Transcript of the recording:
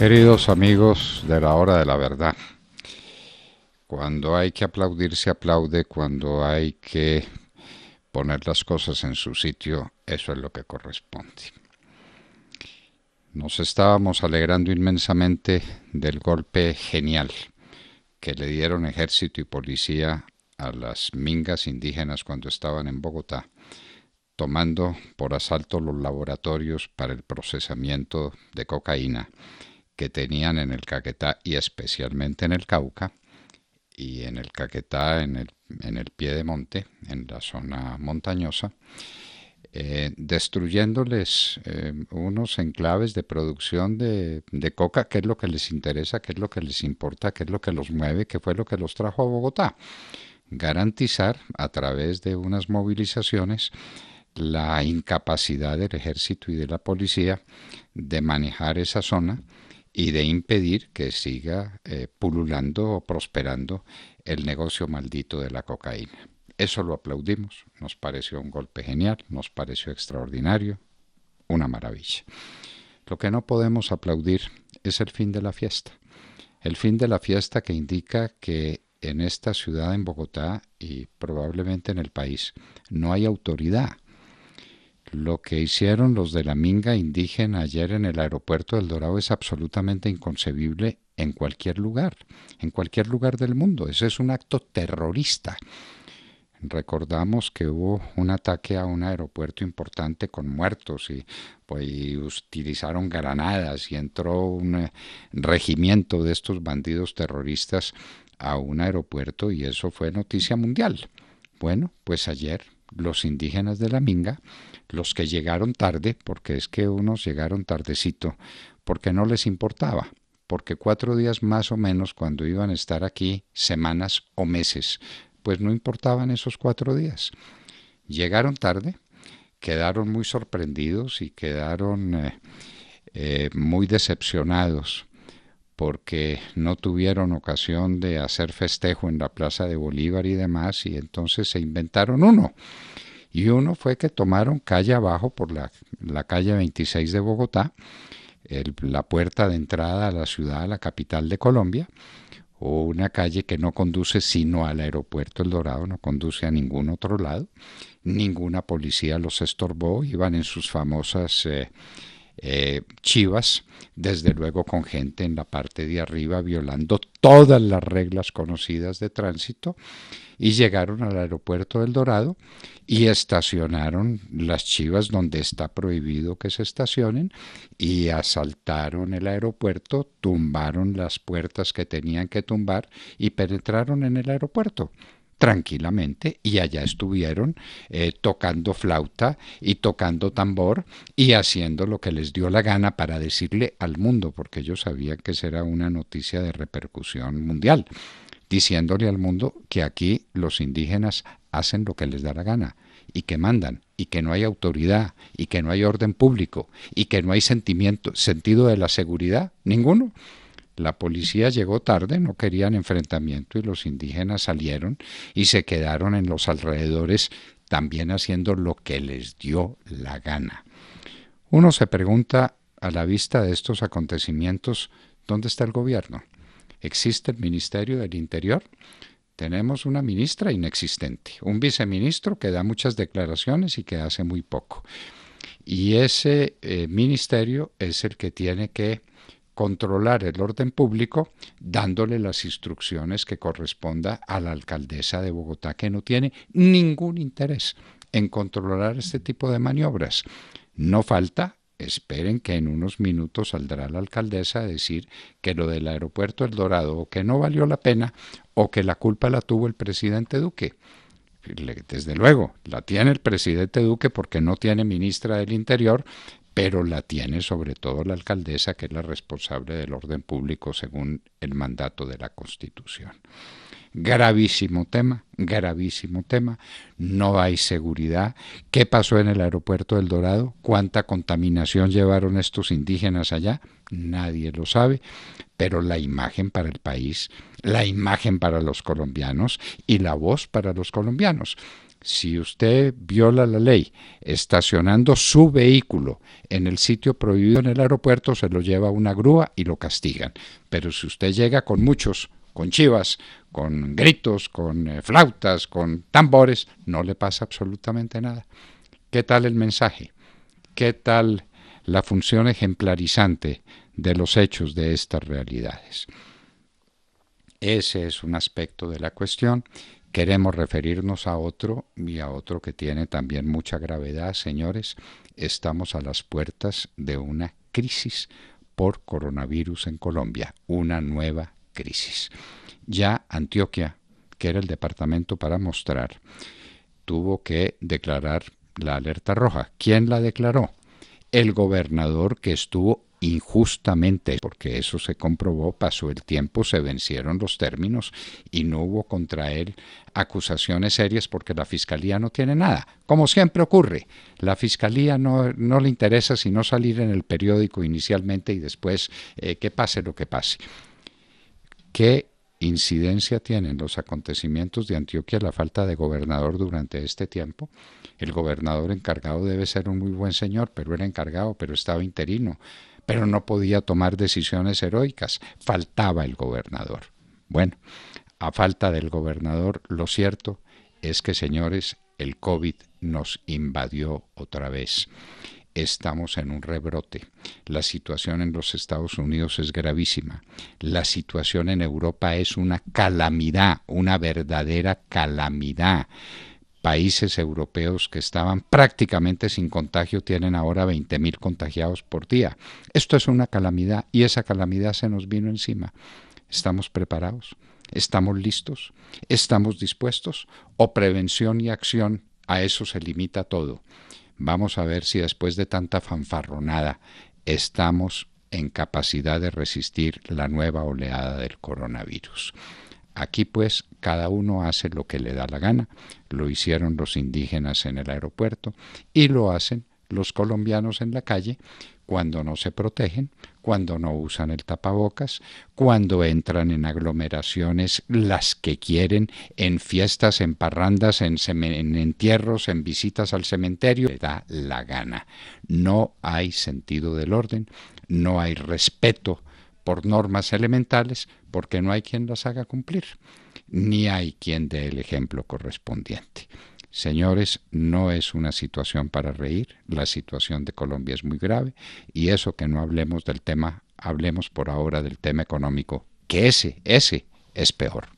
Queridos amigos de la hora de la verdad, cuando hay que aplaudir se aplaude, cuando hay que poner las cosas en su sitio, eso es lo que corresponde. Nos estábamos alegrando inmensamente del golpe genial que le dieron ejército y policía a las mingas indígenas cuando estaban en Bogotá, tomando por asalto los laboratorios para el procesamiento de cocaína que tenían en el Caquetá y especialmente en el Cauca y en el Caquetá en el, en el pie de monte, en la zona montañosa, eh, destruyéndoles eh, unos enclaves de producción de, de, coca, que es lo que les interesa, qué es lo que les importa, qué es lo que los mueve, qué fue lo que los trajo a Bogotá. Garantizar a través de unas movilizaciones la incapacidad del ejército y de la policía de manejar esa zona y de impedir que siga eh, pululando o prosperando el negocio maldito de la cocaína. Eso lo aplaudimos, nos pareció un golpe genial, nos pareció extraordinario, una maravilla. Lo que no podemos aplaudir es el fin de la fiesta. El fin de la fiesta que indica que en esta ciudad, en Bogotá y probablemente en el país, no hay autoridad lo que hicieron los de la minga indígena ayer en el aeropuerto del Dorado es absolutamente inconcebible en cualquier lugar, en cualquier lugar del mundo. Ese es un acto terrorista. Recordamos que hubo un ataque a un aeropuerto importante con muertos y, pues, utilizaron granadas y entró un eh, regimiento de estos bandidos terroristas a un aeropuerto y eso fue noticia mundial. Bueno, pues ayer los indígenas de la Minga, los que llegaron tarde, porque es que unos llegaron tardecito, porque no les importaba, porque cuatro días más o menos cuando iban a estar aquí, semanas o meses, pues no importaban esos cuatro días. Llegaron tarde, quedaron muy sorprendidos y quedaron eh, eh, muy decepcionados porque no tuvieron ocasión de hacer festejo en la Plaza de Bolívar y demás, y entonces se inventaron uno. Y uno fue que tomaron calle abajo por la, la calle 26 de Bogotá, la puerta de entrada a la ciudad, a la capital de Colombia, o una calle que no conduce sino al aeropuerto El Dorado, no conduce a ningún otro lado. Ninguna policía los estorbó, iban en sus famosas eh, eh, chivas, desde luego con gente en la parte de arriba violando todas las reglas conocidas de tránsito y llegaron al aeropuerto del Dorado y estacionaron las chivas donde está prohibido que se estacionen y asaltaron el aeropuerto, tumbaron las puertas que tenían que tumbar y penetraron en el aeropuerto tranquilamente y allá estuvieron eh, tocando flauta y tocando tambor y haciendo lo que les dio la gana para decirle al mundo, porque ellos sabían que será una noticia de repercusión mundial, diciéndole al mundo que aquí los indígenas hacen lo que les da la gana y que mandan y que no hay autoridad y que no hay orden público y que no hay sentimiento, sentido de la seguridad, ninguno. La policía llegó tarde, no querían enfrentamiento y los indígenas salieron y se quedaron en los alrededores también haciendo lo que les dio la gana. Uno se pregunta a la vista de estos acontecimientos, ¿dónde está el gobierno? ¿Existe el Ministerio del Interior? Tenemos una ministra inexistente, un viceministro que da muchas declaraciones y que hace muy poco. Y ese eh, ministerio es el que tiene que controlar el orden público dándole las instrucciones que corresponda a la alcaldesa de Bogotá, que no tiene ningún interés en controlar este tipo de maniobras. No falta, esperen que en unos minutos saldrá la alcaldesa a decir que lo del aeropuerto El Dorado o que no valió la pena o que la culpa la tuvo el presidente Duque. Desde luego, la tiene el presidente Duque porque no tiene ministra del Interior, pero la tiene sobre todo la alcaldesa, que es la responsable del orden público según el mandato de la Constitución. Gravísimo tema, gravísimo tema. No hay seguridad. ¿Qué pasó en el aeropuerto del Dorado? ¿Cuánta contaminación llevaron estos indígenas allá? Nadie lo sabe, pero la imagen para el país, la imagen para los colombianos y la voz para los colombianos Si usted viola la ley estacionando su vehículo en el sitio prohibido en el aeropuerto, se lo lleva una grúa y lo castigan. Pero si usted llega con muchos, con chivas, con gritos, con eh, flautas, con tambores, no le pasa absolutamente nada. ¿Qué tal el mensaje? ¿Qué tal la función ejemplarizante de los hechos de estas realidades? Ese es un aspecto de la cuestión. Queremos referirnos a otro y a otro que tiene también mucha gravedad, señores. Estamos a las puertas de una crisis por coronavirus en Colombia, una nueva crisis. Ya Antioquia, que era el departamento para mostrar, tuvo que declarar la alerta roja. ¿Quién la declaró? El gobernador que estuvo injustamente, porque eso se comprobó, pasó el tiempo, se vencieron los términos y no hubo contra él acusaciones serias porque la fiscalía no tiene nada. Como siempre ocurre, la fiscalía no, no le interesa sino salir en el periódico inicialmente y después eh, que pase lo que pase. ¿Qué incidencia tienen los acontecimientos de Antioquia la falta de gobernador durante este tiempo. El gobernador encargado debe ser un muy buen señor, pero era encargado, pero estaba interino, pero no podía tomar decisiones heroicas. Faltaba el gobernador. Bueno, a falta del gobernador, lo cierto es que, señores, el COVID nos invadió otra vez estamos en un rebrote. La situación en los Estados Unidos es gravísima. La situación en Europa es una calamidad, una verdadera calamidad. Países europeos que estaban prácticamente sin contagio tienen ahora 20.000 contagiados por día. Esto es una calamidad y esa calamidad se nos vino encima. ¿Estamos preparados? ¿Estamos listos? ¿Estamos dispuestos? ¿O prevención y acción? A eso se limita todo. Vamos a ver si después de tanta fanfarronada estamos en capacidad de resistir la nueva oleada del coronavirus. Aquí pues cada uno hace lo que le da la gana, lo hicieron los indígenas en el aeropuerto y lo hacen los colombianos en la calle cuando no se protegen, cuando no usan el tapabocas, cuando entran en aglomeraciones las que quieren, en fiestas, en parrandas, en, en, entierros, en visitas al cementerio, le da la gana. No hay sentido del orden, no hay respeto por normas elementales, porque no hay quien las haga cumplir, ni hay quien dé el ejemplo correspondiente. Señores, no es una situación para reír, la situación de Colombia es muy grave y eso que no hablemos del tema, hablemos por ahora del tema económico, que ese, ese es peor.